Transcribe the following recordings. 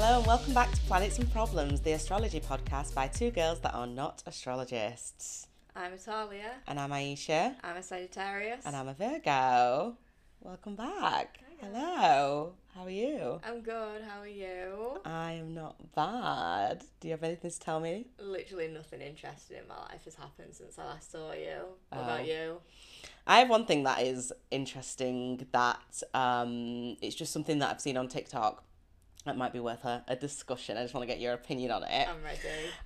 Hello and welcome back to Planets and Problems, the astrology podcast by two girls that are not astrologists. I'm Atalia. And I'm Ayesha. I'm a Sagittarius. And I'm a Virgo. Welcome back. Hello. How are you? I'm good. How are you? I am not bad. Do you have anything to tell me? Literally nothing interesting in my life has happened since I last saw you. What Oh. about you? I have one thing that is interesting that um, it's just something that I've seen on TikTok that might be worth a, a discussion. I just want to get your opinion on it. I'm ready.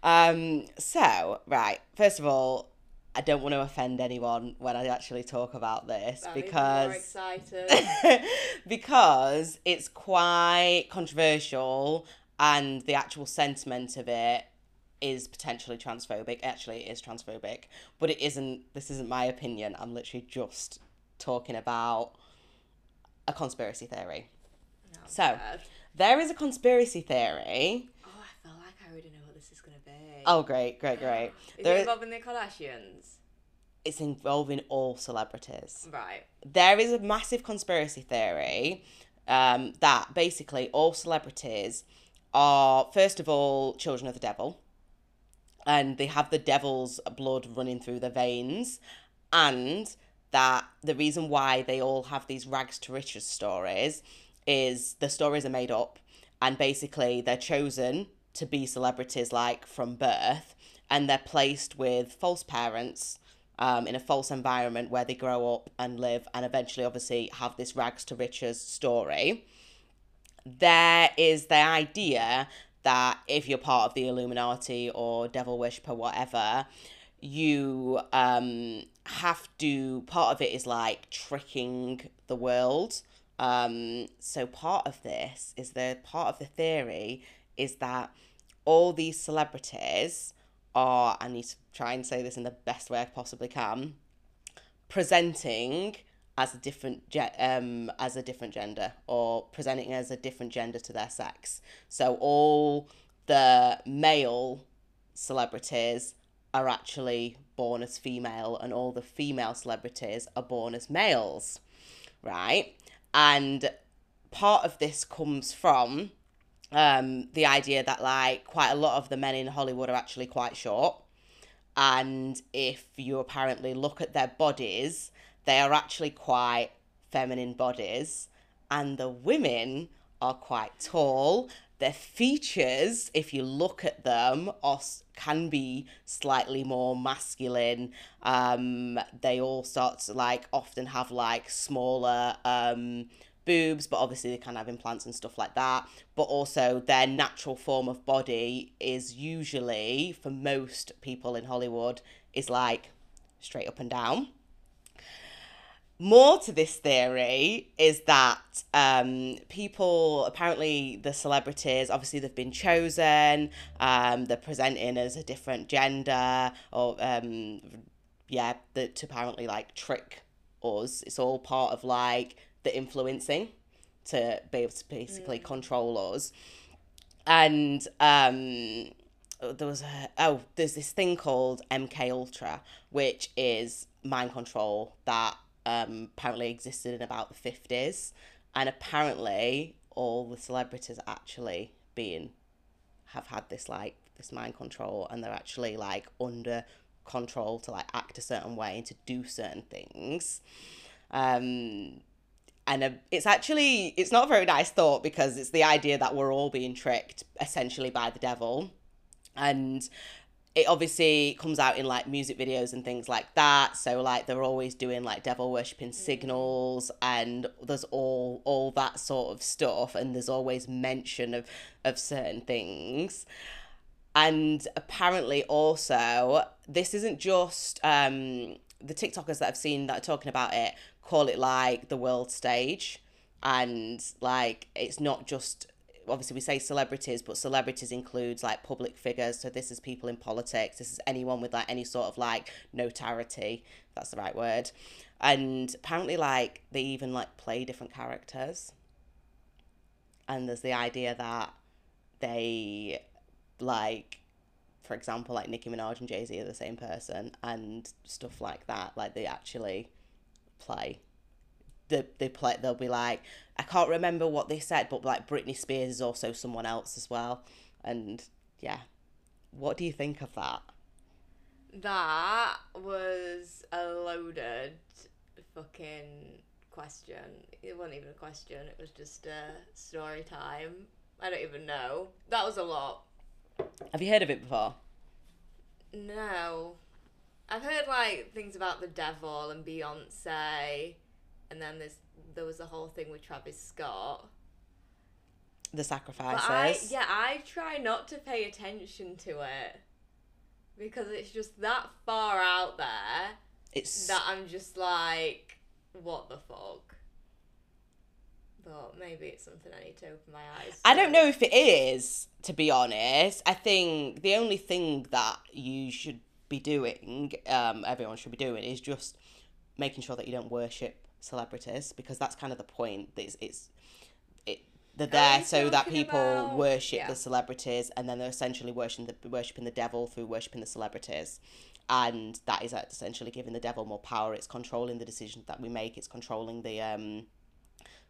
Um, so, right, first of all, I don't want to offend anyone when I actually talk about this I'm because excited. because it's quite controversial and the actual sentiment of it is potentially transphobic. Actually, it is transphobic, but it isn't. This isn't my opinion. I'm literally just talking about a conspiracy theory. Oh, So- God. There is a conspiracy theory. Oh, I feel like I already know what this is gonna be. Oh, great, great, great. Is There- it involving the Kardashians? It's involving all celebrities. Right. there is a massive conspiracy theory um, that basically all celebrities are, first of all, children of the devil, and they have the devil's blood running through their veins, and that the reason why they all have these rags to riches stories is the stories are made up, and basically they're chosen to be celebrities like from birth, and they're placed with false parents um, in a false environment where they grow up and live and eventually obviously have this rags to riches story. There is the idea that if you're part of the illuminati or devil worship or whatever you um have to part of it is like tricking the world um so part of this is the part of the theory is that all these celebrities are I need to try and say this in the best way I possibly can presenting as a different ge- um as a different gender or presenting as a different gender to their sex. So all the male celebrities are actually born as female and all the female celebrities are born as males. Right? And part of this comes from um the idea that like quite a lot of the men in Hollywood are actually quite short and if you apparently look at their bodies, they are actually quite feminine bodies, and the women are quite tall. Their features, if you look at them, are, can be slightly more masculine. Um, they all start to like often have like smaller um, boobs, but obviously they can have implants and stuff like that. But also, their natural form of body is usually, for most people in Hollywood, is like straight up and down. More to this theory is that um, people, apparently the celebrities, obviously they've been chosen, um, they're presenting as a different gender, or um, yeah, the, to apparently like trick us. It's all part of like the influencing to be able to basically control us. And um, there was a oh, there's this thing called MK Ultra, which is mind control that um, apparently existed in about the fifties, and apparently all the celebrities actually being have had this like this mind control, and they're actually like under control to like act a certain way and to do certain things. Um, and uh, it's actually it's not a very nice thought because it's the idea that we're all being tricked essentially by the devil and it obviously comes out in like music videos and things like that. So like they're always doing like devil worshipping signals and there's all all that sort of stuff and there's always mention of of certain things. And apparently also this isn't just um the tiktokers that i've seen that are talking about it call it like the world stage. And like it's not just obviously we say celebrities but celebrities includes like public figures. So this is people in politics. This is anyone with like any sort of like notoriety that's the right word. And apparently like they even like play different characters. And there's the idea that they like for example like nicki minaj and jay-z are the same person and stuff like that. Like they actually play the they play they'll be like I can't remember what they said, but like Britney Spears is also someone else as well, and yeah, what do you think of that? That was a loaded fucking question. It wasn't even a question, it was just a story time. I don't even know. That was a lot. Have you heard of it before? No. I've heard like things about the devil and Beyonce and then there's there was a whole thing with Travis Scott. The sacrifices. I yeah, I try not to pay attention to it. Because it's just that far out there It's that I'm just like, what the fuck? But maybe it's something I need to open my eyes. I don't know if it is, to be honest. I think the only thing that you should be doing, um, everyone should be doing, is just making sure that you don't worship celebrities because that's kind of the point. It's, it's it they're there so that people about- worship yeah. the celebrities and then they're essentially worshiping the worshiping the devil through worshiping the celebrities. And that is essentially giving the devil more power. It's controlling the decisions that we make. It's controlling the um,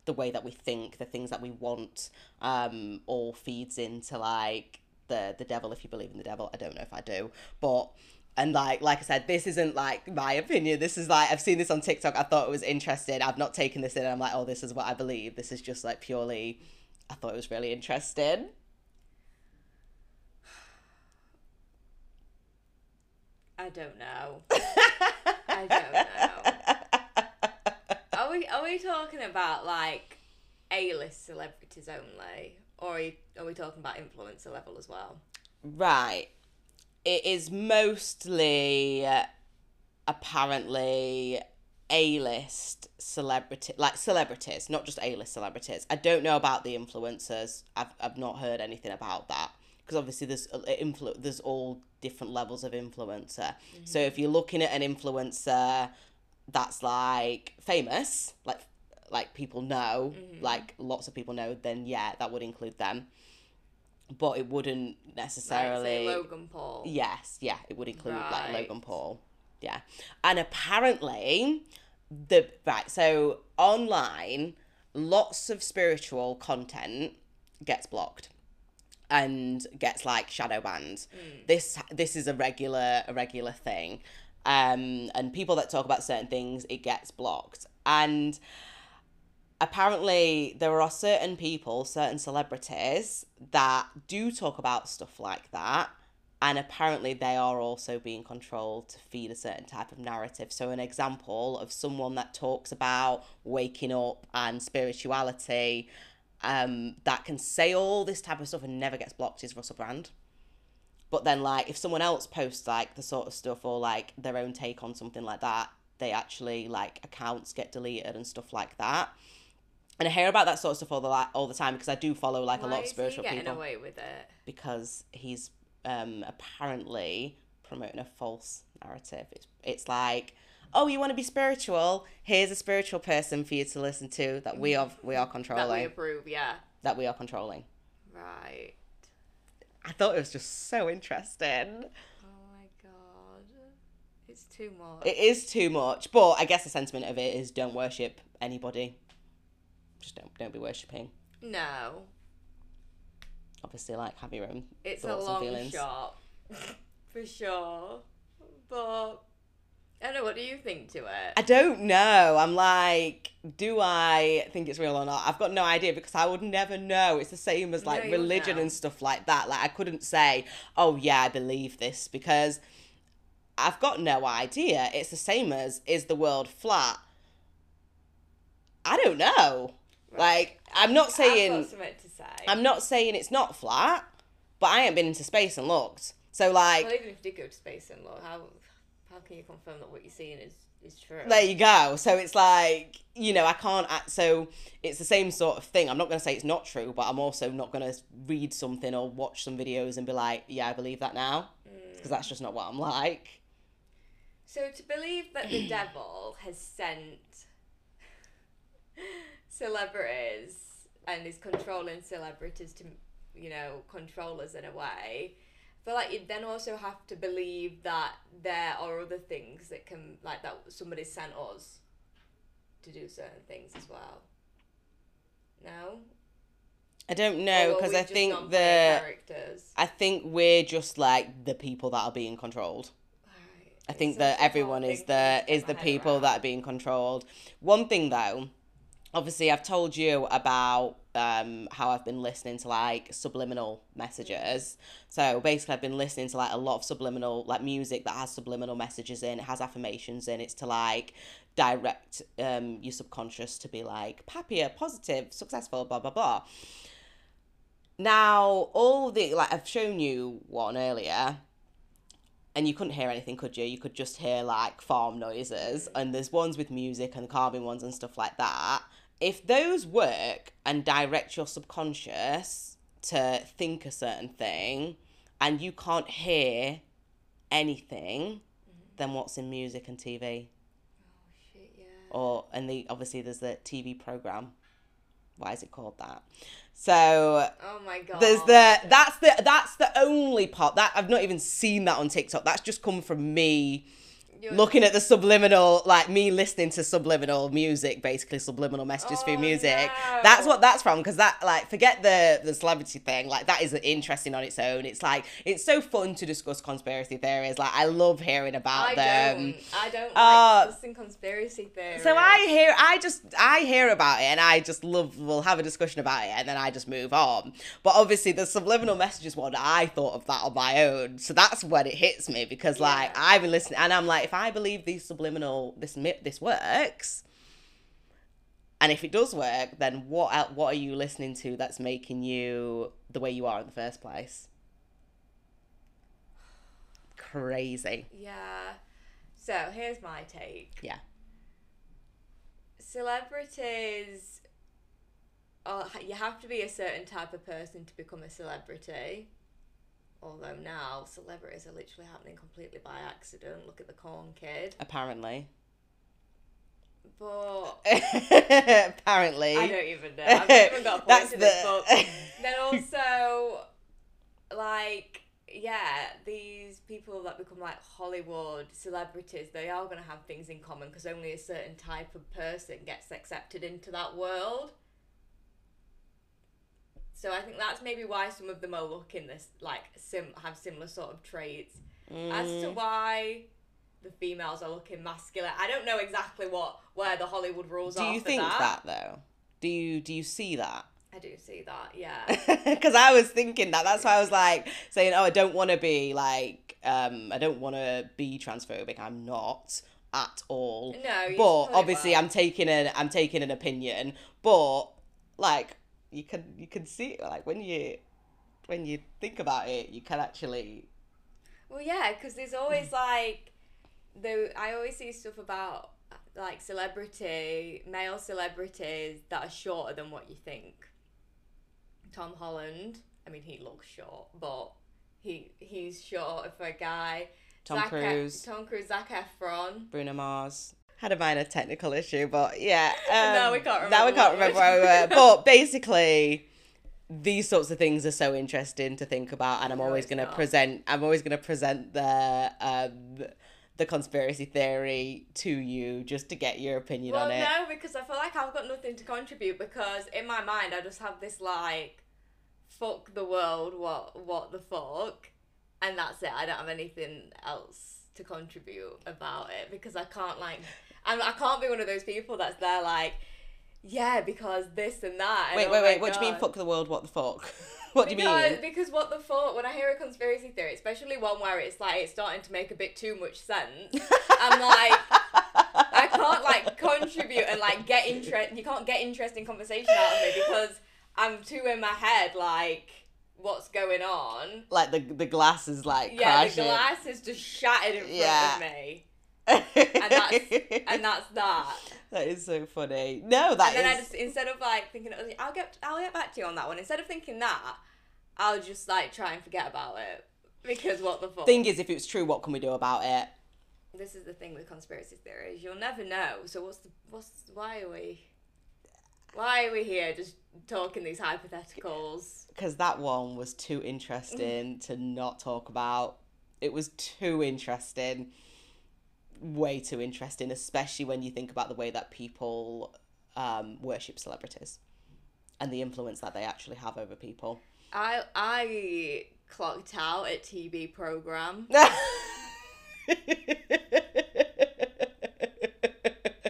the way that we think, the things that we want, um, all feeds into like the the devil. If you believe in the devil, I don't know if I do, but and like like I said, this isn't like my opinion. This is like I've seen this on TikTok. I thought it was interesting. I've not taken this in. I'm like, oh, this is what I believe. This is just like purely. I thought it was really interesting. I don't know. I don't know. Are we are we talking about like A list celebrities only? Or are, you, are we talking about influencer level as well? Right. It is mostly uh, apparently A list celebrity, like celebrities, not just A list celebrities. I don't know about the influencers. I've, I've not heard anything about that because obviously there's uh, influ- there's all different levels of influencer. So if you're looking at an influencer that's like famous, like like people know, like lots of people know, then yeah, that would include them. But it wouldn't Like, necessarily. say Logan Paul. Yes, yeah, it would include like Logan Paul. Yeah. And apparently the right, so online lots of spiritual content gets blocked and gets like shadow banned. This this is a regular a regular thing. Um and people that talk about certain things it gets blocked. And apparently there are certain people, certain celebrities that do talk about stuff like that and apparently they are also being controlled to feed a certain type of narrative. So an example of someone that talks about waking up and spirituality um, that can say all this type of stuff and never gets blocked is Russell Brand. But then, like, if someone else posts like the sort of stuff or like their own take on something like that, they actually like accounts get deleted and stuff like that. And I hear about that sort of stuff all the all the time because I do follow like a lot of is he spiritual getting people away with it? because he's um apparently promoting a false narrative. It's it's like, oh, you want to be spiritual? Here's a spiritual person for you to listen to that we are we are controlling That we approve, yeah. that we are controlling. Right. I thought it was just so interesting. Oh my god. It's too much. It is too much, but I guess the sentiment of it is don't worship anybody. Just don't don't be worshipping. no. Obviously, like have your own It's a long feelings. shot. For sure. But I don't know, what do you think to it? I don't know. I'm like, do I think it's real or not? I've got no idea because I would never know. It's the same as like No, religion and stuff like that. Like I couldn't say, oh yeah, I believe this because I've got no idea. It's the same as is the world flat? I don't know. Like I'm not I've saying got something to say. I'm not saying it's not flat, but I ain't been into space and looked. So like well, even if you did go to space and look, how how can you confirm that what you're seeing is is true? There you go. So it's like, you know, I can't act. So it's the same sort of thing. I'm not going to say it's not true, but I'm also not going to read something or watch some videos and be like, yeah, I believe that now. Mm. Because that's just not what I'm like. So to believe that the devil has sent celebrities and is controlling celebrities to, you know, control us in a way, I feel like you then also have to believe that there are other things that can, like that somebody sent us. to do certain things as well. No. I don't know because I think the characters. I think we're just like the people that are being controlled. Right. I think that everyone is thing for me the is the people that are being controlled. One thing though, obviously I've told you about um how I've been listening to like subliminal messages. So basically I've been listening to like a lot of subliminal like music that has subliminal messages in, it has affirmations in, it's to like direct um your subconscious to be like happier, positive, successful, blah blah blah. Now, all the like I've shown you one earlier, and you couldn't hear anything, could you? You could just hear like farm noises, and there's ones with music and calming ones and stuff like that. If those work and direct your subconscious to think a certain thing, and you can't hear anything, mm-hmm. then what's in music and TV? Oh shit! Yeah. Or and the obviously there's the TV program. Why is it called that? So Oh my god. there's the that's the that's the only part that I've not even seen that on TikTok. That's just come from me You're- looking at the subliminal, like me listening to subliminal music, basically subliminal messages Oh, through music. no. That's what that's from because that like forget the the celebrity thing. Like that is interesting on its own. It's like it's so fun to discuss conspiracy theories. Like I love hearing about I them. don't. I don't Uh, like discussing conspiracy theories. So I hear, I just, I hear about it, and I just love. We'll have a discussion about it, and then I just move on. But obviously, the subliminal messages one, I thought of that on my own, so that's when it hits me because, like, Yeah. I've been listening, and I'm like, if I believe these subliminal, this this works, and if it does work, then what what are you listening to that's making you the way you are in the first place? Crazy. Yeah. So here's my take. Yeah. Celebrities. Oh, you have to be a certain type of person to become a celebrity. Although now celebrities are literally happening completely by accident. Look at the corn kid. Apparently. But Apparently. I don't even know. I've even got a point That's to this the- book. then also, like, yeah, these people that become like Hollywood celebrities, they are going to have things in common because only a certain type of person gets accepted into that world. So I think that's maybe why some of them are looking this like sim have similar sort of traits as to Mm. why the females are looking masculine. I don't know exactly what where the Hollywood rules do are you for think that. though? Do you do you see that? I do see that, yeah. Because I was thinking that. That's why I was like saying, "Oh, I don't want to be like, um, I don't want to be transphobic. I'm not at all." No, you but should put it obviously, well. I'm taking an I'm taking an opinion. But like, you can you can see like when you when you think about it, you can actually Well, yeah, because there's always like, though I always see stuff about like celebrity male celebrities that are shorter than what you think. Tom Holland, I mean, he looks short, but he he's short for a guy. Tom Zac E- Cruise. Tom Cruise, Zac Efron. Bruno Mars. Had a minor technical issue, but yeah. Um, Now we can't remember. Now we can't remember where we were. But basically, these sorts of things are so interesting to think about, and I'm No, always going to present. I'm always going to present the um, the conspiracy theory to you just to get your opinion Well, on it. no, because I feel like I've got nothing to contribute because in my mind I just have this like, fuck the world, what what the fuck, and that's it. I don't have anything else to contribute about it because I can't like, I'm, I can't be one of those people that's there like, yeah, because this and that. and Wait, oh wait, wait. What do you mean? Fuck the world. What the fuck? what do you because, mean? Because what the fuck? When I hear a conspiracy theory, especially one where it's like it's starting to make a bit too much sense, I'm like, I can't like contribute and like get interest. You can't get interesting conversation out of me because I'm too in my head. Like, what's going on? like the the glass is like Yeah, the crashing. glass is just shattered in front Yeah. of me, and that's and that's that. that is so funny. No, that and then I just instead of like thinking, "Oh, I'll get I'll get back to you on that one. Instead of thinking that, I'll just like try and forget about it because what the fuck. thing is, if it's true, what can we do about it? this is the thing with conspiracy theories. You'll never know. So what's the what's why are we why are we here just talking these hypotheticals? because that one was too interesting to not talk about. It was too interesting. Way too interesting, especially when you think about the way that people um, worship celebrities and the influence that they actually have over people. I I clocked out at TV program.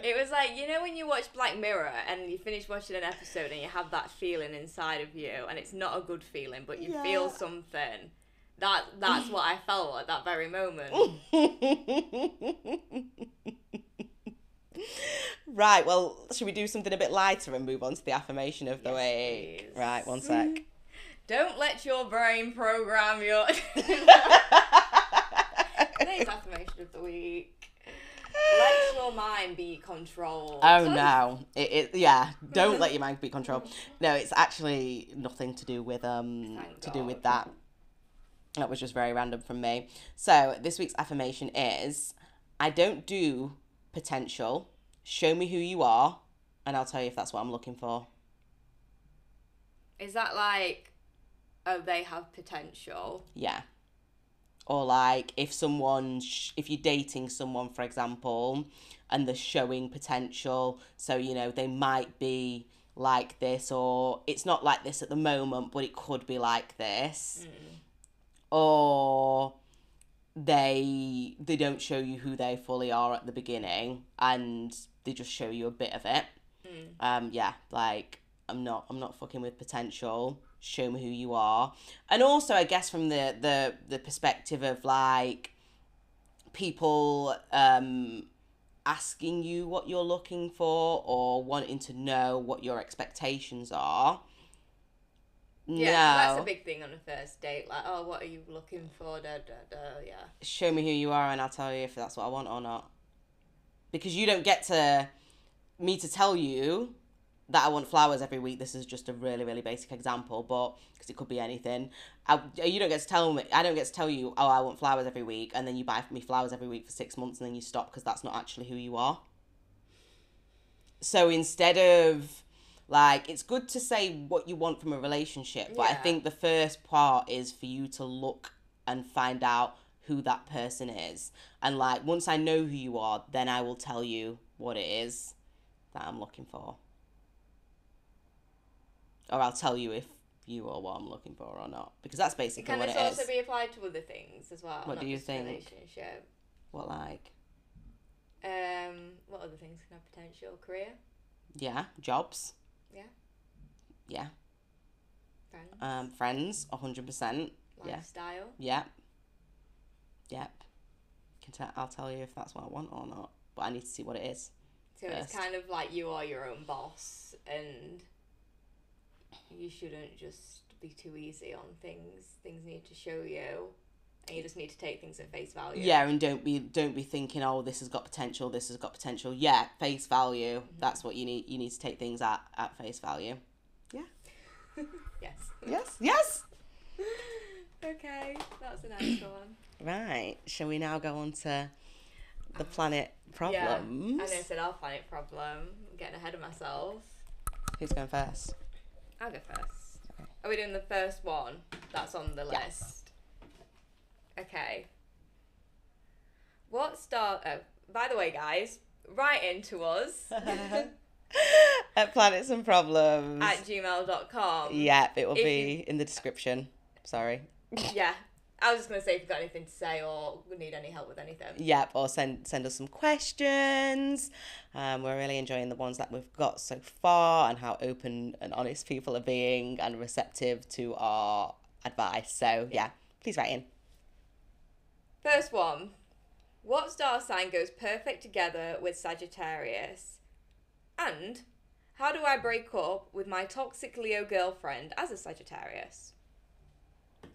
It was like you know when you watch Black Mirror and you finish watching an episode and you have that feeling inside of you and it's not a good feeling but you Yeah. feel something. That that's what I felt at that very moment. right, well, should we do something a bit lighter and move on to the affirmation of the Yes, week? please. Right, one sec. Don't let your brain program your today's affirmation of the week. Let your mind be controlled. Oh no! It, it yeah. Don't let your mind be controlled. No, it's actually nothing to do with um Thank to do with that. That was just very random from me. So this week's affirmation is: I don't do potential. Show me who you are, and I'll tell you if that's what I'm looking for. Is that like, oh, they have potential? Yeah. Or like if someone, sh- if you're dating someone, for example, and they're showing potential, so you know they might be like this, or it's not like this at the moment, but it could be like this, mm. Or they they don't show you who they fully are at the beginning, and they just show you a bit of it. Um, yeah, like I'm not I'm not fucking with potential. Show me who you are. And also I guess from the the the perspective of like people um asking you what you're looking for or wanting to know what your expectations are. Yeah, no. that's a big thing on a first date. Like, oh, what are you looking for? Da da da. Yeah. show me who you are and I'll tell you if that's what I want or not. Because you don't get to me to tell you that I want flowers every week. This is just a really, really basic example, but because it could be anything. I, you don't get to tell me. I don't get to tell you. Oh, I want flowers every week, and then you buy me flowers every week for six months, and then you stop because that's not actually who you are. So instead of like, it's good to say what you want from a relationship, but I think the first part is for you to look and find out who that person is. And like, once I know who you are, then I will tell you what it is that I'm looking for. Or I'll tell you if you are what I'm looking for or not. Because that's basically Can what this it also is. be applied to other things as well? What do you think? Relationship. What like? Um, what other things can have potential? Career, Yeah, jobs. Yeah. Yeah. friends, Um, friends, hundred percent. yeah. lifestyle. Yep. Yep. Can tell, I'll tell you if that's what I want or not. But I need to see what it is. So it's kind of like you are your own boss, and you shouldn't just be too easy on things. Things need to show you, and you just need to take things at face value. Yeah, and don't be don't be thinking, oh, this has got potential. This has got potential. Yeah, face value. Mm-hmm. That's what you need. You need to take things at at face value. Yeah. yes. Yes. Yes. Okay, that's a nice one. Right. Shall we now go on to the planet Yeah. I know I said I'll find it problem. I'm getting ahead of myself. Who's going first? I'll go first. Okay. Are we doing the first one that's on the Yes. list? Okay. What star? Oh, by the way, guys, write in to us at planets and problems. at gmail.com. Yep, it will If be in the description. Sorry. Yeah. I was just going to say if you've got anything to say or need any help with anything. Yep, or send send us some questions. Um, we're really enjoying the ones that we've got so far and how open and honest people are being and receptive to our advice. So yeah, please write in. First one. What star sign goes perfect together with Sagittarius? And how do I break up with my toxic Leo girlfriend as a Sagittarius?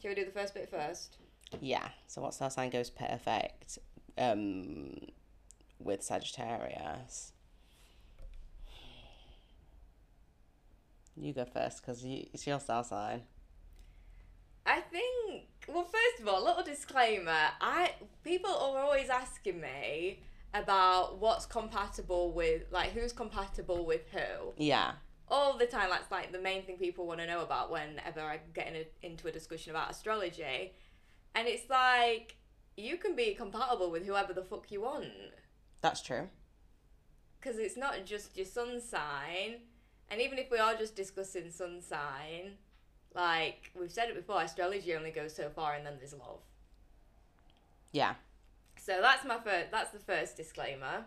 Shall we do the first bit first? Yeah. So what star sign goes perfect um, with Sagittarius? You go first because you, it's your star sign. I think. Well, first of all, little disclaimer. I people are always asking me about what's compatible with, like, who's compatible with who. Yeah. all the time that's like the main thing people want to know about whenever i get in a, into a discussion about astrology and it's like you can be compatible with whoever the fuck you want That's true. because it's not just your sun sign, and even if we are just discussing sun sign, like we've said it before, astrology only goes so far, and then there's love. Yeah. So that's my first. That's the first disclaimer.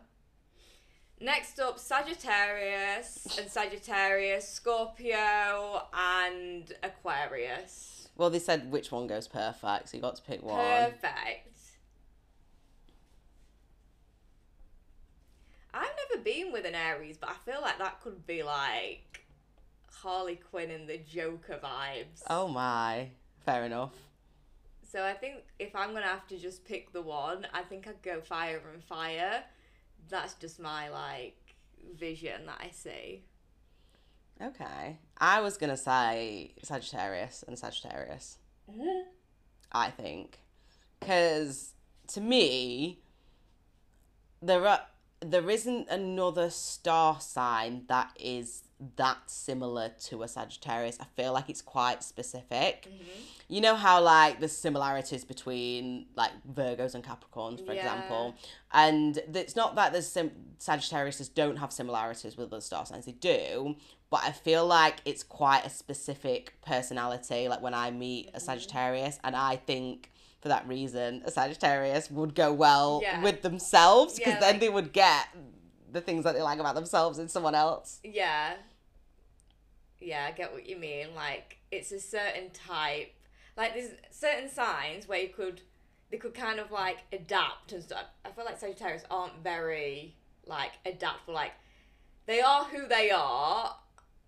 Next up, Sagittarius and Sagittarius, Scorpio and Aquarius. Well, they said which one goes perfect, so you got to pick one. Perfect. I've never been with an Aries, but I feel like that could be like Harley Quinn and the Joker vibes. Oh my. Fair enough. So I think if I'm gonna have to just pick the one, I think I'd go fire and fire. That's just my like vision that I see. Okay. I was gonna say Sagittarius and Sagittarius. Mm-hmm. I think, because to me, there are there isn't another star sign that is that similar to a Sagittarius. I feel like it's quite specific. Mm-hmm. You know how like the similarities between like Virgos and Capricorns, for Yeah. example, and it's not that there's sim- Sagittariuses don't have similarities with other star signs. They do, but I feel like it's quite a specific personality. Like when I meet a mm-hmm. Sagittarius, and I think for that reason, a Sagittarius would go well Yeah. with themselves because Yeah, then like- they would get the things that they like about themselves in someone else. Yeah. Yeah, I get what you mean. Like it's a certain type. Like there's certain signs where you could they could kind of like adapt and stuff. I feel like Sagittarius aren't very like adaptable. Like they are who they are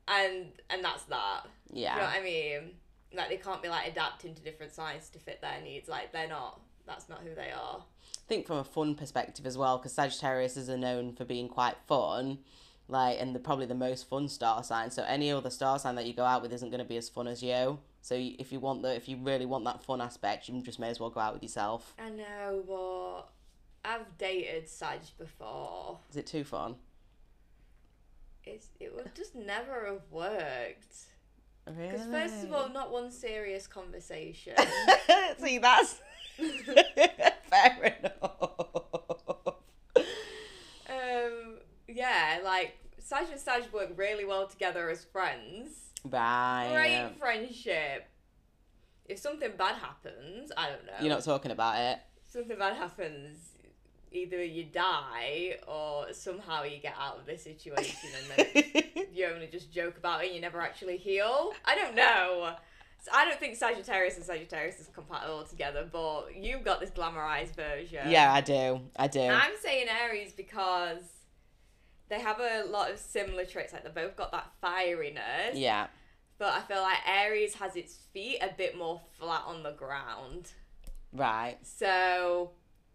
and and that's that. Yeah. You know what I mean? Like they can't be like adapting to different signs to fit their needs. Like they're not that's not who they are. I think from a fun perspective as well, because Sagittarius is known for being quite fun, like, and the, probably the most fun star sign. So any other star sign that you go out with isn't going to be as fun as you. So if you want the, if you really want that fun aspect, you just may as well go out with yourself. I know, but I've dated Sag before. Is it too fun? It's it would just never have worked. Really? Because first of all, not one serious conversation. see that's fair enough. um, yeah, like Sag and Sag work really well together as friends. Right. Great friendship. If something bad happens, I don't know. You're not talking about it. something bad happens, either you die or somehow you get out of this situation and then you only just joke about it and you never actually heal. I don't know. So I don't think Sagittarius and Sagittarius is compatible together, but you've got this glamorized version. yeah, I do. I do. I'm saying Aries because they have a lot of similar traits. Like they both got that fieriness. yeah. But I feel like Aries has its feet a bit more flat on the ground. Right. So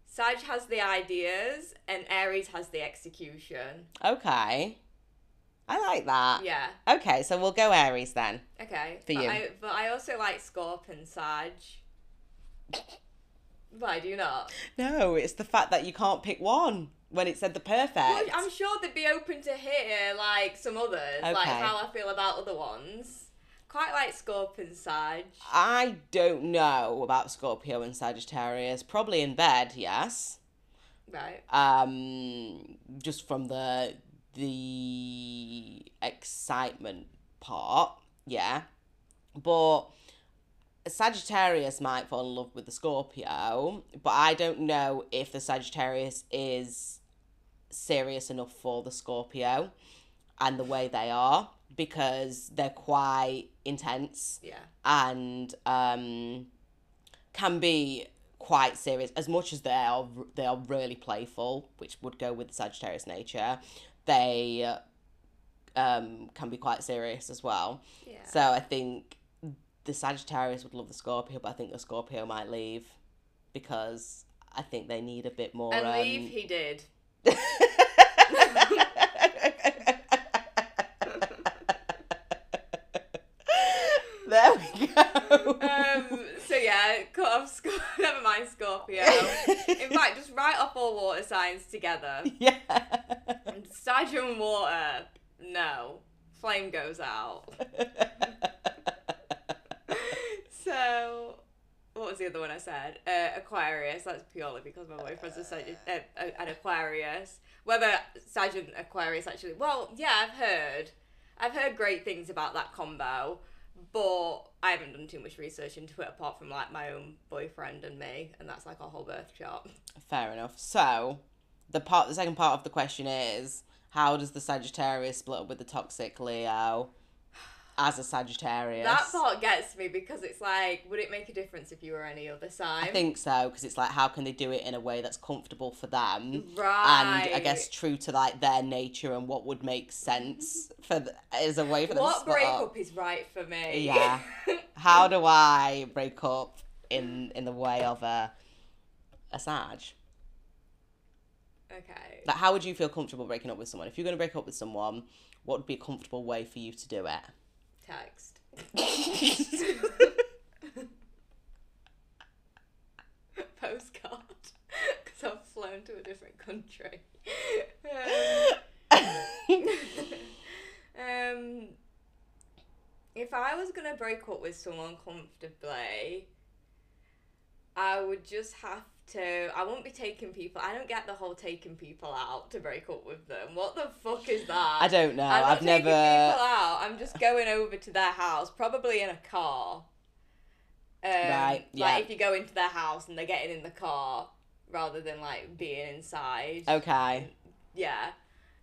Sag has the ideas and Aries has the execution. Okay. I like that. Yeah. Okay, so we'll go Aries then. Okay. For but you. I, but I also like Scorp and Sag. Why do you not? No, it's the fact that you can't pick one when it said the perfect. Well, I'm sure they'd be open to hear like some others, like how I feel about other ones. Quite like Scorp and Sag. I don't know about Scorpio and Sagittarius. Probably in bed, yes. Right. Um, just from the the excitement part, yeah. But Sagittarius might fall in love with the Scorpio, but I don't know if the Sagittarius is serious enough for the Scorpio and the way they are because they're quite intense Yeah. and um, can be quite serious as much as they are they are really playful which would go with the Sagittarius nature they um, can be quite serious as well Yeah. so I think the Sagittarius would love the Scorpio but I think the Scorpio might leave because I think they need a bit more and um... leave he did. there we go Um. So yeah, cut off. Scorp- Never mind Scorpio. In fact, just write off all water signs together. yeah Sag and water. No. Flame goes out. So, what was the other one I said? Uh, Aquarius. That's purely because my boyfriend's a Sag- uh, an Aquarius. Whether Sag and Aquarius actually. Well, yeah, I've heard. I've heard great things about that combo, but I haven't done too much research into it apart from like my own boyfriend and me, and that's like our whole birth chart. Fair enough. So, the part, the second part of the question is, how does the Sagittarius split up with the toxic Leo as a Sagittarius? That part gets me because it's like, would it make a difference if you were any other sign? I think so because it's like how can they do it in a way that's comfortable for them right. and I guess true to like their nature and what would make sense for the, as a way for them what breakup up. is right for me? Yeah. How do I break up in in the way of a a Sag? okay. Like how would you feel comfortable breaking up with someone? If you're going to break up with someone, what would be a comfortable way for you to do it? Text. Postcard. Because I've flown to a different country. Um, um, if I was gonna break up with someone comfortably, I would just have to. I won't be taking people. I don't get the whole taking people out to break up with them. What the fuck is that? I don't know. I've taking never. people out. I'm just going over to their house, probably in a car. Um, Right, yeah. Like if you go into their house and they're getting in the car rather than like being inside. Okay. Yeah.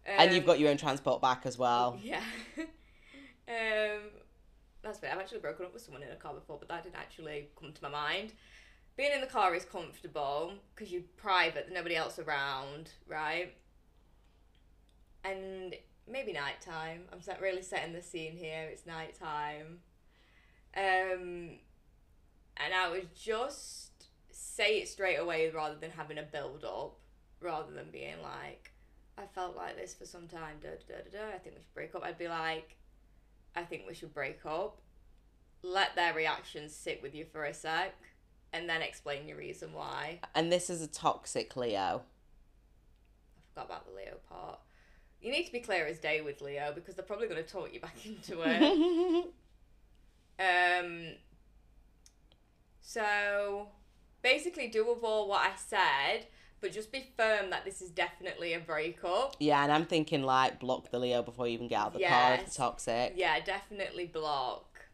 And you've Um, got your own transport back as well. Yeah. um, that's fair. I've actually broken up with someone in a car before, but that didn't actually come to my mind. Being in the car is comfortable because you're private, there's nobody else around, right? And maybe nighttime. I'm really setting the scene here. It's nighttime. Um, and I would just say it straight away rather than having a build up, rather than being like, I felt like this for some time. Da, da, da, da, I think we should break up. I'd be like, I think we should break up. Let their reactions sit with you for a sec, and then explain your reason why. And this is a toxic Leo. I forgot about the Leo part. You need to be clear as day with Leo because they're probably going to talk you back into it. um. So, basically, do of all what I said, but just be firm that this is definitely a breakup. yeah, and I'm thinking like block the Leo before you even get out of the car if it's toxic. Yeah, definitely block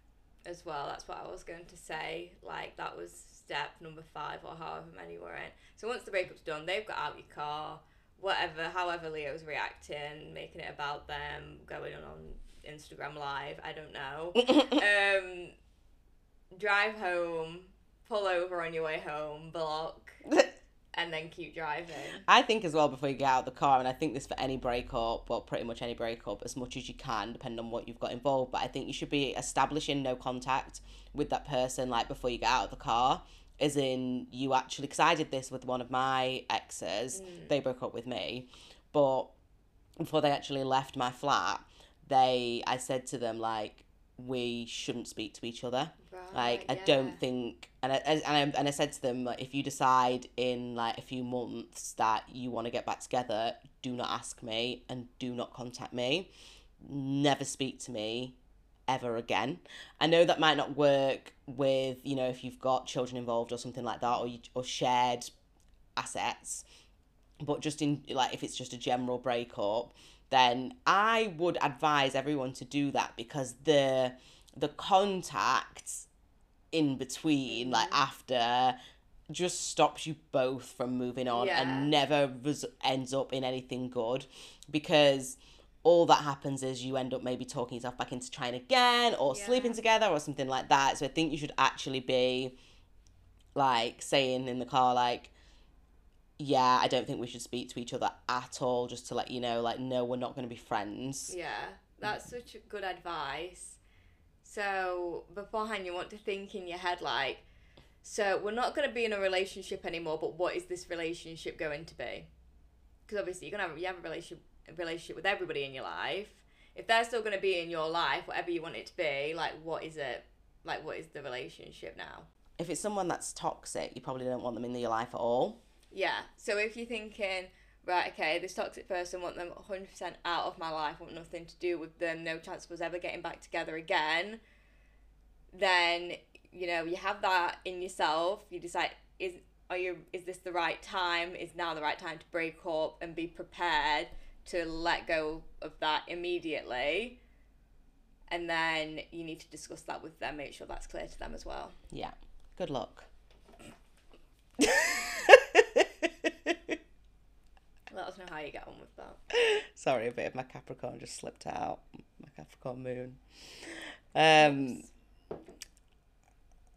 as well. That's what I was going to say. Like that was step number five or however many we're in. So once the breakup's done, they've got out your car, whatever, however Leo's reacting, making it about them, going on on Instagram live. I don't know. um, drive home, pull over on your way home, block, and then keep driving. I think as well before you get out of the car, and I think this for any breakup, well, pretty much any breakup, as much as you can, depending on what you've got involved. But I think you should be establishing no contact with that person, like before you get out of the car. As in, you actually, because I did this with one of my exes, mm. they broke up with me, but before they actually left my flat, they, I said to them like, we shouldn't speak to each other. Like I yeah. don't think, and I, and I and I said to them like, if you decide in like a few months that you want to get back together, do not ask me and do not contact me. Never speak to me ever again. I know that might not work with you know if you've got children involved or something like that or you, or shared assets, but just in like if it's just a general breakup, then I would advise everyone to do that because the the contacts in between, like mm-hmm. after, just stops you both from moving on Yeah. and never res- ends up in anything good because all that happens is you end up maybe talking yourself back into trying again or Yeah. sleeping together or something like that. So I think you should actually be like saying in the car, like, yeah, I don't think we should speak to each other at all, just to let you know, like, no, we're not going to be friends. Yeah, that's such good advice. So beforehand, you want to think in your head like, so we're not going to be in a relationship anymore, but what is this relationship going to be? Because obviously you're gonna have you have a relationship relationship with everybody in your life. If they're still going to be in your life, whatever you want it to be, like what is it? Like what is the relationship now? If it's someone that's toxic, you probably don't want them in your life at all. Yeah. So if you're thinking, right, okay, this toxic person, want them 100% out of my life, want nothing to do with them, no chance of us ever getting back together again, then you know you have that in yourself you decide is are you is this the right time is now the right time to break up and be prepared to let go of that immediately and then you need to discuss that with them make sure that's clear to them as well Yeah. Good luck. let us know how you get on with that Sorry, a bit of my Capricorn just slipped out. My Capricorn moon. Um.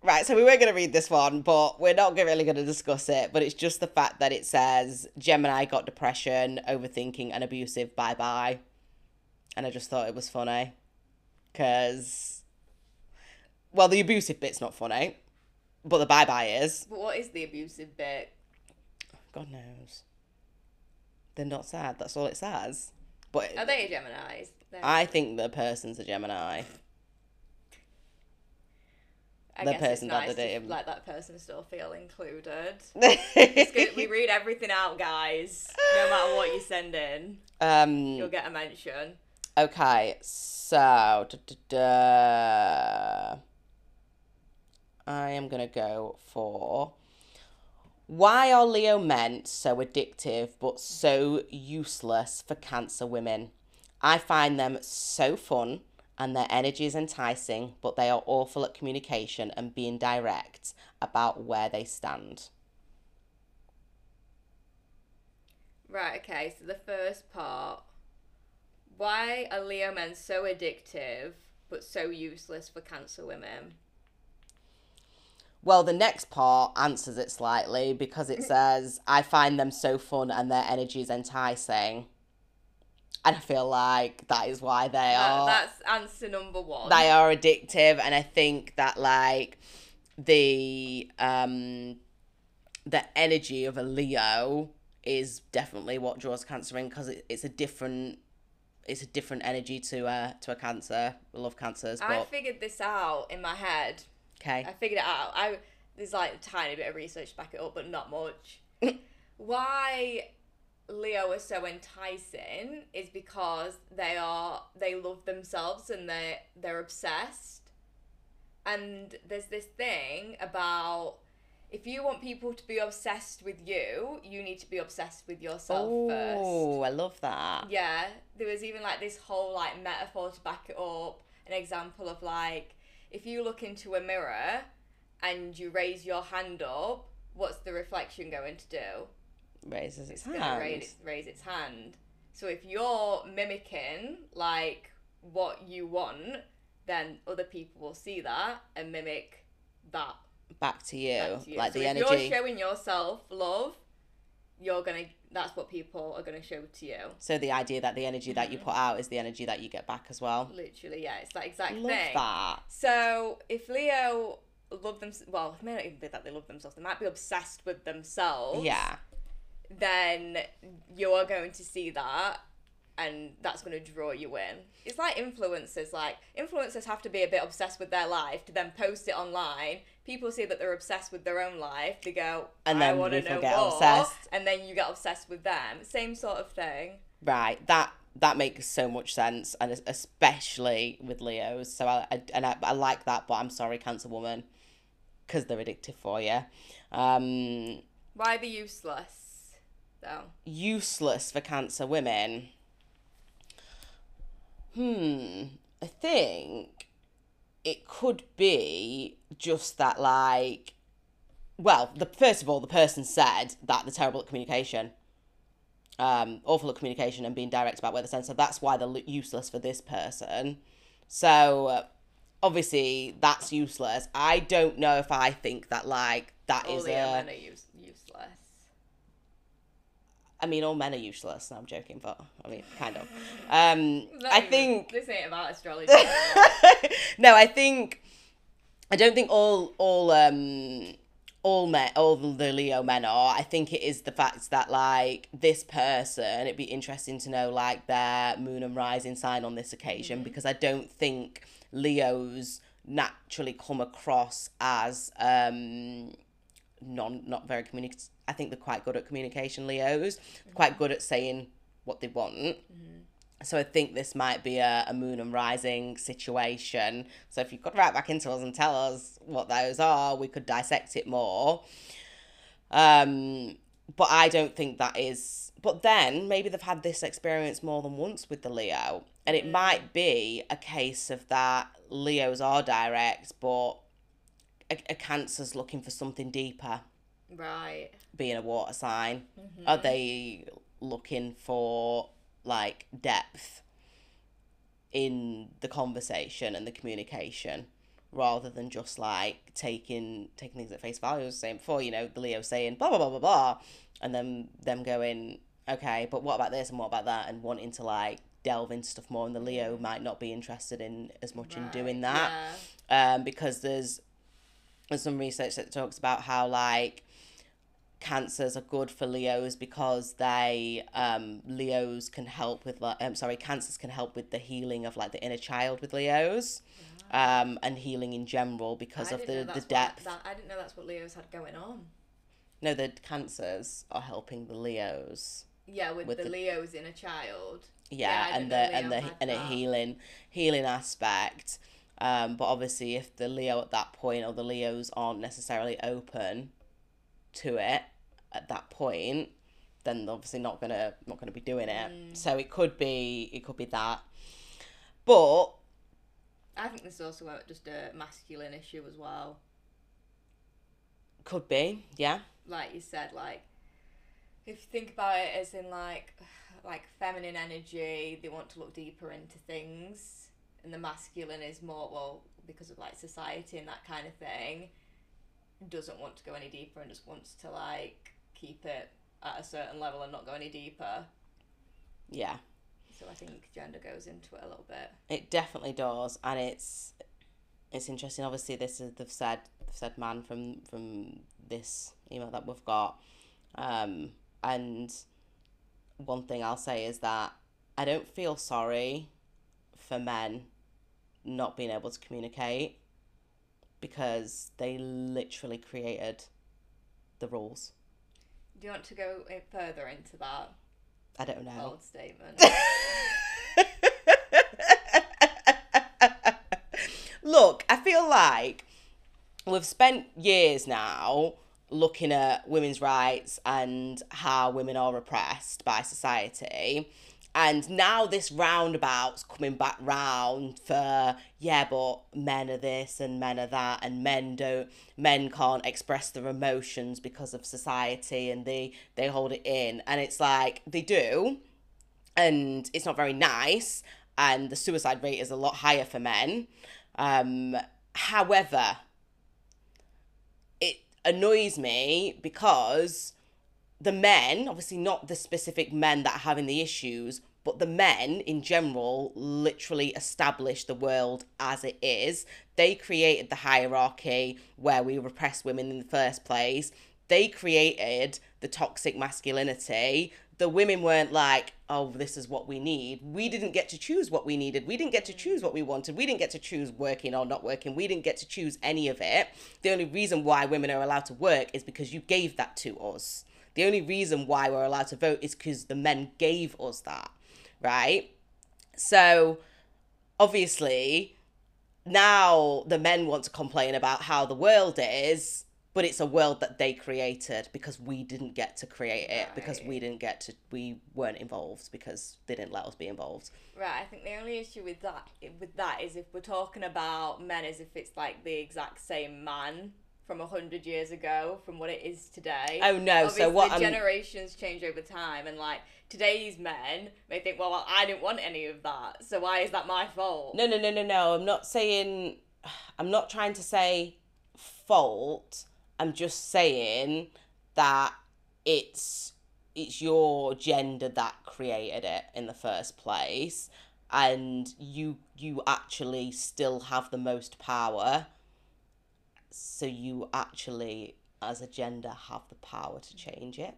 Right, so we were going to read this one, but we're not really going to discuss it. But it's just the fact that it says Gemini got depression, overthinking, and abusive. Bye bye. And I just thought it was funny. Because, well, the abusive bit's not funny, but the bye bye is. but what is the abusive bit God knows. They're not sad. That's all it says. But are they Gemini's They're- I think the person's a Gemini. I the guess person it's that nice they to let that person still feel included good. We read everything out, guys. No matter what you send in, you'll um. get a mention. Okay. So. da, da, da. I am gonna go for. Why are Leo men so addictive but so useless for Cancer women? I find them so fun and their energy is enticing, but they are awful at communication and being direct about where they stand. Right, okay, so the first part. Why are Leo men so addictive but so useless for cancer women? Well, the next part answers it slightly because it says, I find them so fun and their energy is enticing. And I feel like that is why they That, are that's answer number one. they are addictive and I think that like the um the energy of a Leo is definitely what draws cancer in because it, it's a different it's a different energy to uh to a cancer. I love cancers, I figured this out in my head. okay. I figured it out. I there's like a tiny bit of research to back it up, but not much. Why Leo is so enticing is because they are they love themselves and they they're obsessed. And there's this thing about if you want people to be obsessed with you, you need to be obsessed with yourself first. Oh, I love that. Yeah, there was even like this whole like metaphor to back it up. An example of like if you look into a mirror and you raise your hand up, what's the reflection going to do? Raises its It's hand. raise, raise its hand. So if you're mimicking like what you want, then other people will see that and mimic that. Back to you. back to you. Like so the if energy. you're showing yourself love, you're gonna. That's what people are gonna show to you. So the idea that the energy that you Mm-hmm. put out is the energy that you get back as well. Literally, yeah, it's that exact Love thing. that. So if Leo love them, well, it may not even be that they love themselves. They might be obsessed with themselves. Yeah. Then you are going to see that, and that's going to draw you in. It's like influencers. Like influencers have to be a bit obsessed with their life to then post it online. People see that they're obsessed with their own life. They go, And I then want to know get more, obsessed. and then you get obsessed with them. Same sort of thing. Right. That that makes so much sense, and especially with Leos. So I, I and I, I like that, but I'm sorry, Cancer woman, because they're addictive for you. Um, Why the useless, though? useless for Cancer women. Hmm. I think it could be just that, like, well, the first of all, the person said that they're terrible at communication. um, awful at communication and being direct about where they stand. So that's why they're useless for this person. So obviously that's useless. I don't know if I think that like that All is a. men are use- useless. I mean, all men are useless. No, I'm joking, but I mean, kind of. Um, I even- think this ain't about astrology. no, I think I don't think all all um all men all the Leo men are. I think it is the fact that like this person, it'd be interesting to know like their moon and rising sign on this occasion because I don't think Leos naturally come across as um non not very communicative. I think they're quite good at communication. Leos quite mm-hmm. good at saying what they want. Mm-hmm. So I think this might be a, a moon and rising situation. So if you could write back into us and tell us what those are, we could dissect it more. Um, but I don't think that is. But then maybe they've had this experience more than once with the Leo, and it mm. might be a case of that Leos are direct, but a, a Cancer's looking for something deeper. Right. Being a water sign, are they looking for like depth in the conversation and the communication? rather than just like taking taking things at face value. I was saying before, you know, the Leo saying blah blah blah blah blah, and then them going, okay, but what about this and what about that, and wanting to like delve into stuff more. And the Leo might not be interested in as much in doing Right, that, um, because there's there's some research that talks about how like cancers are good for leos because they um leos can help with like um sorry cancers can help with the healing of like the inner child with leos um and healing in general because I of the the that's what- depth that, I didn't know that's what Leos had going on. no the cancers are helping the leos Yeah, with, With the, the- Leos in a child. yeah, I and didn't the and the and a healing healing aspect um but obviously if the leo at that point or the leos aren't necessarily open to it at that point then they're obviously not gonna not gonna be doing it Mm. so it could be it could be that but I think this is also just a masculine issue as well. could be yeah Like you said, like if you think about it as in like like feminine energy, they want to look deeper into things, and the masculine is more well because of like society and that kind of thing. Doesn't want to go any deeper and just wants to like keep it at a certain level and not go any deeper. yeah So I think gender goes into it a little bit. It definitely does, and it's it's interesting. Obviously, this is they've said they've said man from from this email that we've got, um, and one thing I'll say is that I don't feel sorry for men not being able to communicate because they literally created the rules. Do you want to go further into that I don't know. bold statement? Look, I feel like we've spent years now looking at women's rights and how women are oppressed by society. And now this roundabout's coming back round for yeah, but men are this and men are that, and men don't, men can't express their emotions because of society, and they they hold it in, and it's like they do, and it's not very nice and the suicide rate is a lot higher for men. Um however it annoys me because the men obviously not the specific men that are having the issues but the men in general literally established the world as it is. They created the hierarchy where we repress women in the first place. They created the toxic masculinity. The women weren't like oh this is what we need. We didn't get to choose what we needed. We didn't get to choose what we wanted. We didn't get to choose working or not working. We didn't get to choose any of it. The only reason why women are allowed to work is because you gave that to us the only reason why we're allowed to vote is because the men gave us that right? So obviously now the men want to complain about how the world is but it's a world that they created because we didn't get to create it because we didn't get to we weren't involved because they didn't let us be involved. Right, I think the only issue with that with that is if we're talking about men as if it's like the exact same man from a hundred years ago from what it is today. Oh, no, so Obviously, what I'm- generations change over time, and like today's men may think, well, well, I didn't want any of that, so why is that my fault? no no no no no i'm not saying i'm not trying to say fault i'm just saying that it's it's your gender that created it in the first place and you you actually still have the most power so you actually as a gender have the power to change it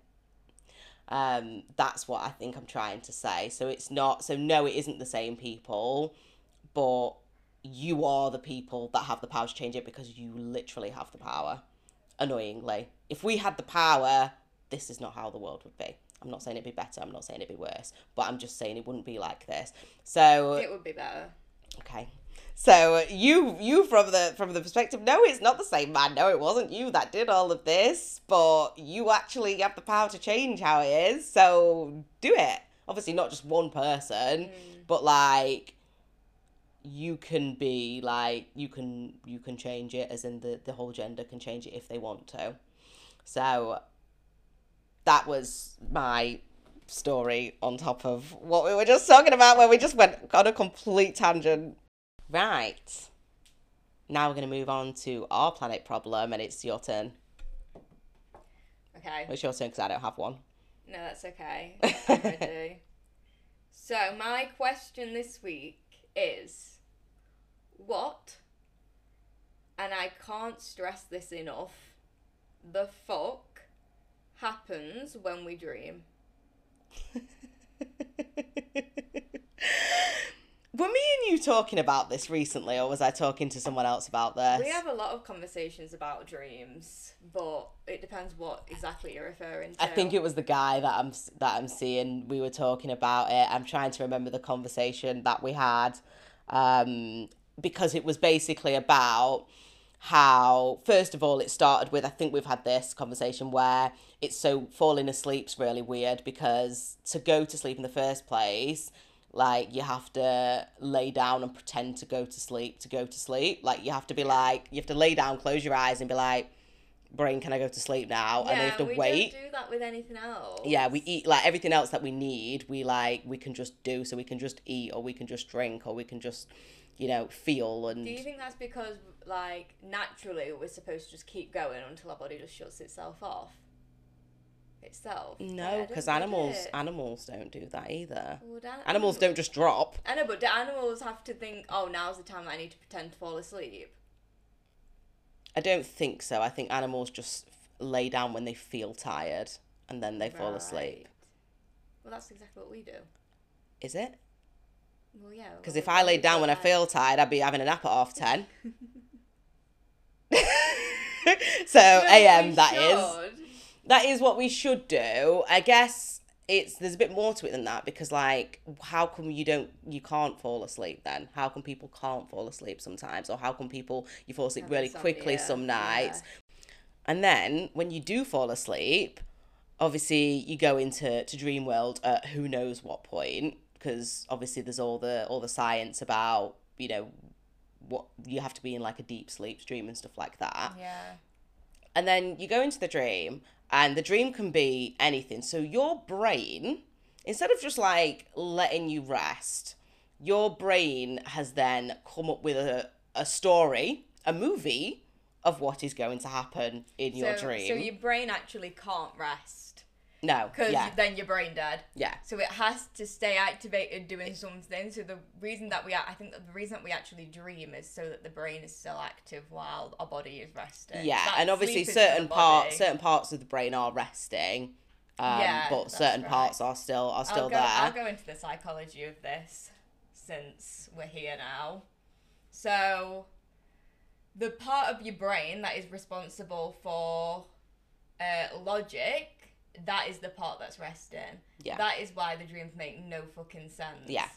um that's what i think i'm trying to say so it's not so no it isn't the same people but you are the people that have the power to change it because you literally have the power annoyingly if we had the power this is not how the world would be I'm not saying it'd be better. I'm not saying it'd be worse. But I'm just saying it wouldn't be like this. So It would be better. Okay. So you you from the from the perspective, no, it's not the same man. No, it wasn't you that did all of this, but you actually have the power to change how it is. So do it. Obviously, not just one person, mm. but like you can be like you can you can change it, as in the the whole gender can change it if they want to. So that was my story on top of what we were just talking about, where we just went on a complete tangent. Right. Now we're going to move on to our planet problem, and it's your turn. Okay. It's your turn because I don't have one. No, that's okay. I do. so, my question this week is what, and I can't stress this enough, the fuck happens when we dream? Were me and you talking about this recently, or was I talking to someone else about this? We have a lot of conversations about dreams, but it depends what exactly you're referring to. I think it was the guy that I'm that I'm seeing. We were talking about it. I'm trying to remember the conversation that we had, um, because it was basically about how first of all it started with. I think we've had this conversation where it's so falling asleep's really weird because to go to sleep in the first place. Like you have to lay down and pretend to go to sleep to go to sleep. Like you have to be like you have to lay down, close your eyes, and be like, "Brain, can I go to sleep now?" and then you have to we wait don't do that with anything else. yeah we eat like everything else that we need we like we can just do so we can just eat or we can just drink or we can just you know feel and Do you think that's because, like, naturally we're supposed to just keep going until our body just shuts itself off? Itself? No because animals animals don't do that either Well, animals don't just drop I know, but do animals have to think, oh, now's the time I need to pretend to fall asleep? i don't think so i think animals just lay down when they feel tired and then they fall asleep Well, that's exactly what we do. is it Well, yeah. because well, if i lay down when i feel tired i'd be having a nap at half 10 so am that is. That is what we should do. I guess it's there's a bit more to it than that because like how come you don't you can't fall asleep then? How come people can't fall asleep sometimes or how come people you fall asleep really quickly insomnia, some nights? yeah. And then when you do fall asleep, obviously you go into to dream world at who knows what point because obviously there's all the all the science about, you know, what you have to be in like a deep sleep stream and stuff like that Yeah. and then you go into the dream and the dream can be anything. So your brain instead of just like letting you rest your brain has then come up with a, a story a movie of what is going to happen in your so, dream. So your brain actually can't rest no because yeah then you're brain dead. yeah So it has to stay activated doing something. So the reason that we, I think the reason that we actually dream is so that the brain is still active while our body is resting. yeah That and obviously sleep is for the certain parts certain parts of the brain are resting um, Yeah, but certain right. parts are still are still I'll go, there I'll go into the psychology of this since we're here now. So, the part of your brain that is responsible for uh, logic, that is the part that's resting. Yeah. That is why the dreams make no fucking sense. Yeah.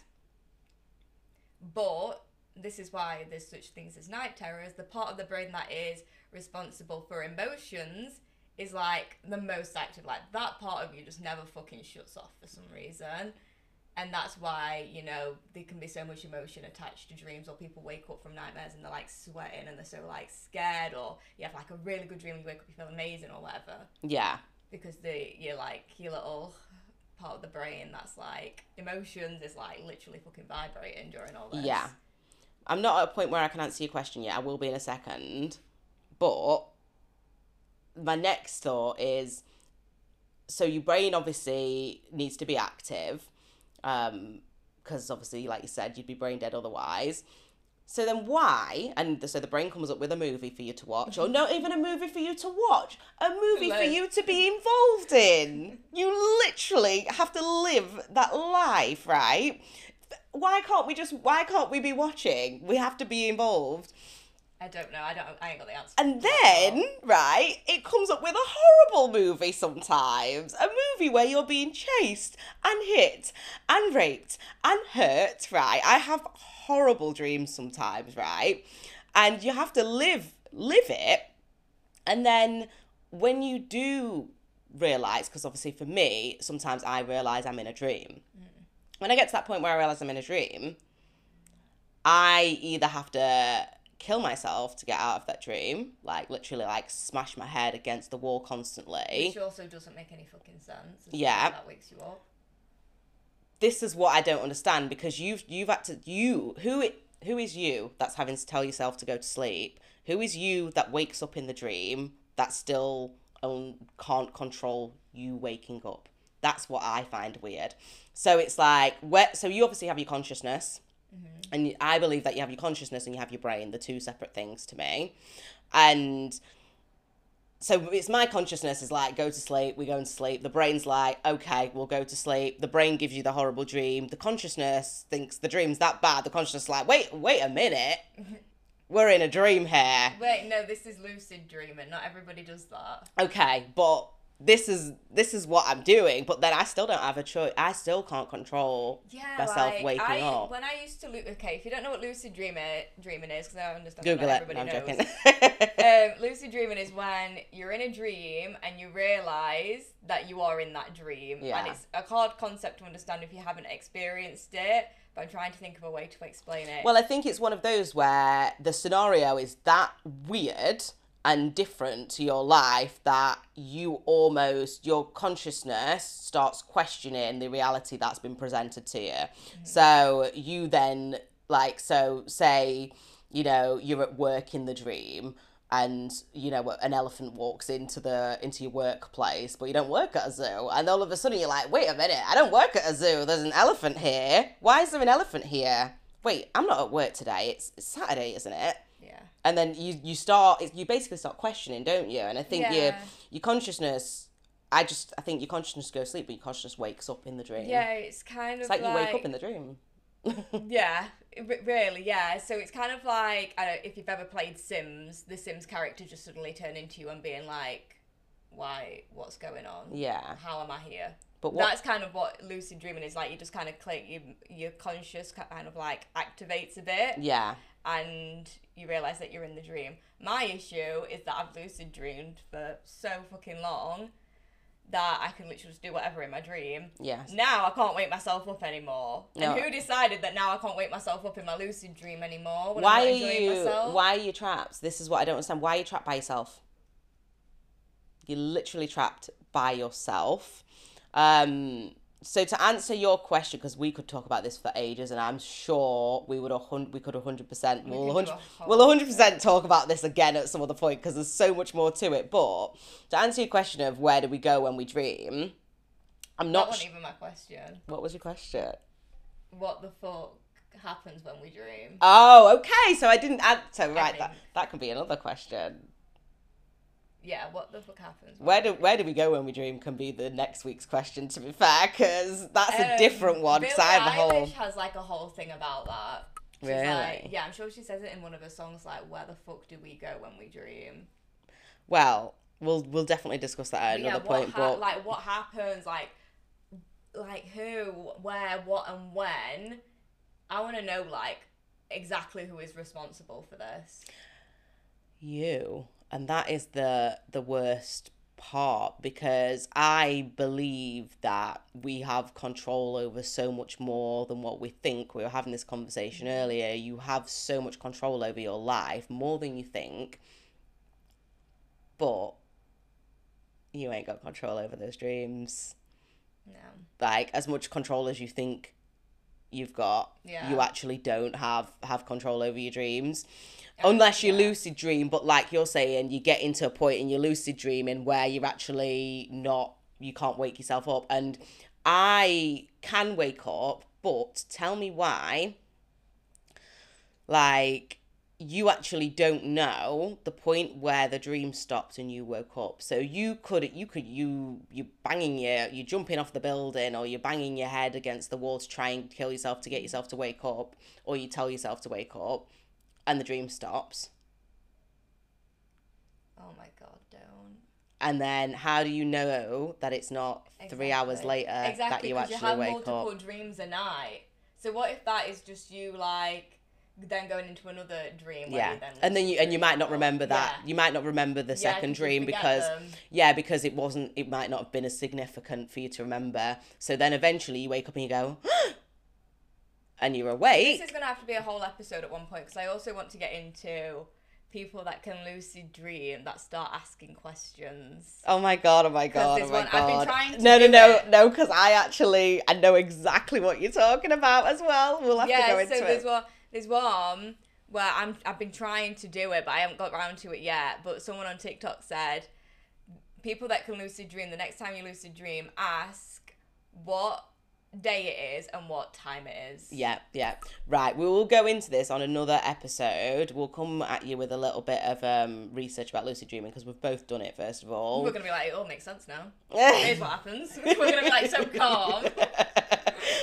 But this is why there's such things as night terrors. The part of the brain that is responsible for emotions is like the most active. Like that part of you just never fucking shuts off for some reason. And that's why, you know, there can be so much emotion attached to dreams, or people wake up from nightmares and they're like sweating and they're so like scared, or you have like a really good dream and you wake up, you feel amazing, or whatever. yeah Because the you're like your little part of the brain that's like emotions is like literally fucking vibrating during all this. Yeah. I'm not at a point where I can answer your question yet. I will be in a second. But my next thought is so your brain obviously needs to be active. Um, because obviously, like you said, you'd be brain dead otherwise. So then why? And so the brain comes up with a movie for you to watch, or not even a movie for you to watch, a movie for you to be involved in. You literally have to live that life, right? Why can't we just? Why can't we be watching? We have to be involved. I don't know. I don't. I ain't got the answer. And then, right, it comes up with a horrible movie sometimes. A movie where you're being chased and hit and raped and hurt, right? I have horrible dreams sometimes, right? And you have to live live it. And then when you do realize, because obviously for me, sometimes I realize I'm in a dream. Mm. When I get to that point where I realize I'm in a dream, I either have to kill myself to get out of that dream, like literally like smash my head against the wall constantly. Which also doesn't make any fucking sense. Yeah. That wakes you up. This is what I don't understand because you've you've had to you who it who is you that's having to tell yourself to go to sleep? Who is you that wakes up in the dream that still um, can't control you waking up? That's what I find weird. So it's like where so you obviously have your consciousness. And I believe that you have your consciousness and you have your brain, the two separate things to me. And so it's my consciousness is like, go to sleep, we go to sleep. The brain's like, okay, we'll go to sleep. The brain gives you the horrible dream. The consciousness thinks the dream's that bad. The consciousness is like, wait, wait a minute. We're in a dream here. Wait, no, this is lucid dreaming. Not everybody does that. Okay, but this is this is what I'm doing, but then I still don't have a choice. I still can't control Yeah, myself like, waking I, up. When I used to, okay, if you don't know what lucid dreaming dreaming is, because I understand Google that it. No, everybody joking. knows. um, lucid dreaming is when you're in a dream and you realize that you are in that dream, Yeah. and it's a hard concept to understand if you haven't experienced it. But I'm trying to think of a way to explain it. Well, I think it's one of those where the scenario is that weird and different to your life that you almost your consciousness starts questioning the reality that's been presented to you. Mm. So you then like so say you know you're at work in the dream and you know an elephant walks into the into your workplace but you don't work at a zoo. And all of a sudden you're like wait a minute i don't work at a zoo. There's an elephant here. Why is there an elephant here? Wait i'm not at work today. It's, it's saturday isn't it. And then you you start you basically start questioning don't you and i think your Yeah. your consciousness i just i think your consciousness goes to sleep but your consciousness wakes up in the dream Yeah, it's kind of it's like, you wake up in the dream Yeah, really, yeah. So it's kind of like I don't, if you've ever played Sims, the Sims character just suddenly turn into you and being like, "Why? What's going on? yeah How am I here?" but what That's kind of what lucid dreaming is like. You just kind of click, you, your conscious kind of like activates a bit, yeah and you realize that you're in the dream. My issue is that I've lucid dreamed for so fucking long that I can literally just do whatever in my dream. yes Now I can't wake myself up anymore. No. And who decided that now I can't wake myself up in my lucid dream anymore? Why I'm are you myself? why are you trapped this is what i don't understand why are you trapped by yourself you're literally trapped by yourself um so to answer your question because we could talk about this for ages and i'm sure we would a hun- we could 100% We we'll could 100 do we'll 100% talk about this again at some other point because there's so much more to it but to answer your question of where do we go when we dream i'm That not wasn't sh- even my question. what was your question What the fuck happens when we dream? oh okay so i didn't answer right that, that could be another question Yeah, what the fuck happens? Where do where do we go when we dream? Can be the next week's question. To be fair, because that's a Um, different one. Because I have a whole. Has like a whole thing about that. She's Really? Like, yeah, I'm sure she says it in one of her songs. Like, where the fuck do we go when we dream? Well, we'll we'll definitely discuss that at yeah, another what point. ha- but like what happens? Like, like who, where, what, and when? I want to know like exactly who is responsible for this. you, and that is the the worst part because I believe that we have control over so much more than what we think. We were having this conversation earlier. You have so much control over your life, more than you think. But you ain't got control over those dreams. No. like as much control as you think you've got Yeah. you actually don't have have control over your dreams unless you yeah. lucid dream but like you're saying you get into a point in your lucid dreaming where you're actually not you can't wake yourself up and i can wake up but tell me why like you actually don't know the point where the dream stopped and you woke up so you could you could you you banging your you jumping off the building or you're banging your head against the wall to try and kill yourself to get yourself to wake up or you tell yourself to wake up and the dream stops Oh my god, don't. And then how do you know that it's not three hours Exactly. later that you actually you have wake multiple up? dreams a night. So what if that is just you like then going into another dream? Yeah, you then and then you and you might not remember that. Yeah. You might not remember the Yeah, second dream because them. yeah, because it wasn't. It might not have been as significant for you to remember. So then eventually you wake up and you go, and you're awake. This is gonna have to be a whole episode at one point because I also want to get into people that can lucid dream that start asking questions. Oh my god! Oh my god! Oh my one- I've been god! trying to no, no, no, it. no! Because I actually I know exactly what you're talking about as well. We'll have to go into so there's it. one there's one where I'm I've been trying to do it but I haven't got around to it yet. But someone on TikTok said people that can lucid dream, the next time you lucid dream, ask what day it is and what time it is. Yeah, yeah. Right, we will go into this on another episode. We'll come at you with a little bit of um, research about lucid dreaming because we've both done it, first of all. We're gonna be like, it all makes sense now. Here's what happens. We're gonna be like so calm.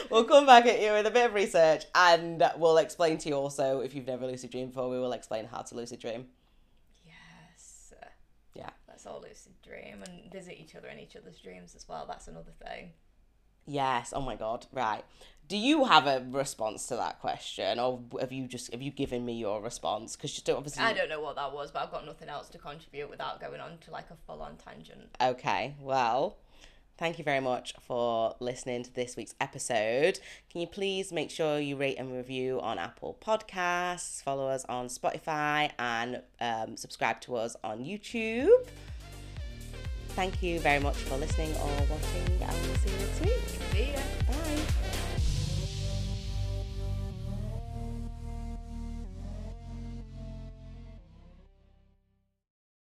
we'll come back at you with a bit of research and we'll explain to you also, if you've never lucid dreamed before, we will explain how to lucid dream. Yes. Yeah. Let's all lucid dream and visit each other in each other's dreams as well. That's another thing. Yes. Oh my god. Right. Do you have a response to that question, or have you just have you given me your response? Because just obviously. I don't know what that was, but I've got nothing else to contribute without going on to like a full on tangent. Okay. Well, thank you very much for listening to this week's episode. Can you please make sure you rate and review on Apple Podcasts, follow us on Spotify, and um, subscribe to us on YouTube. Thank you very much for listening or watching, and we'll see you next week. See ya. Bye.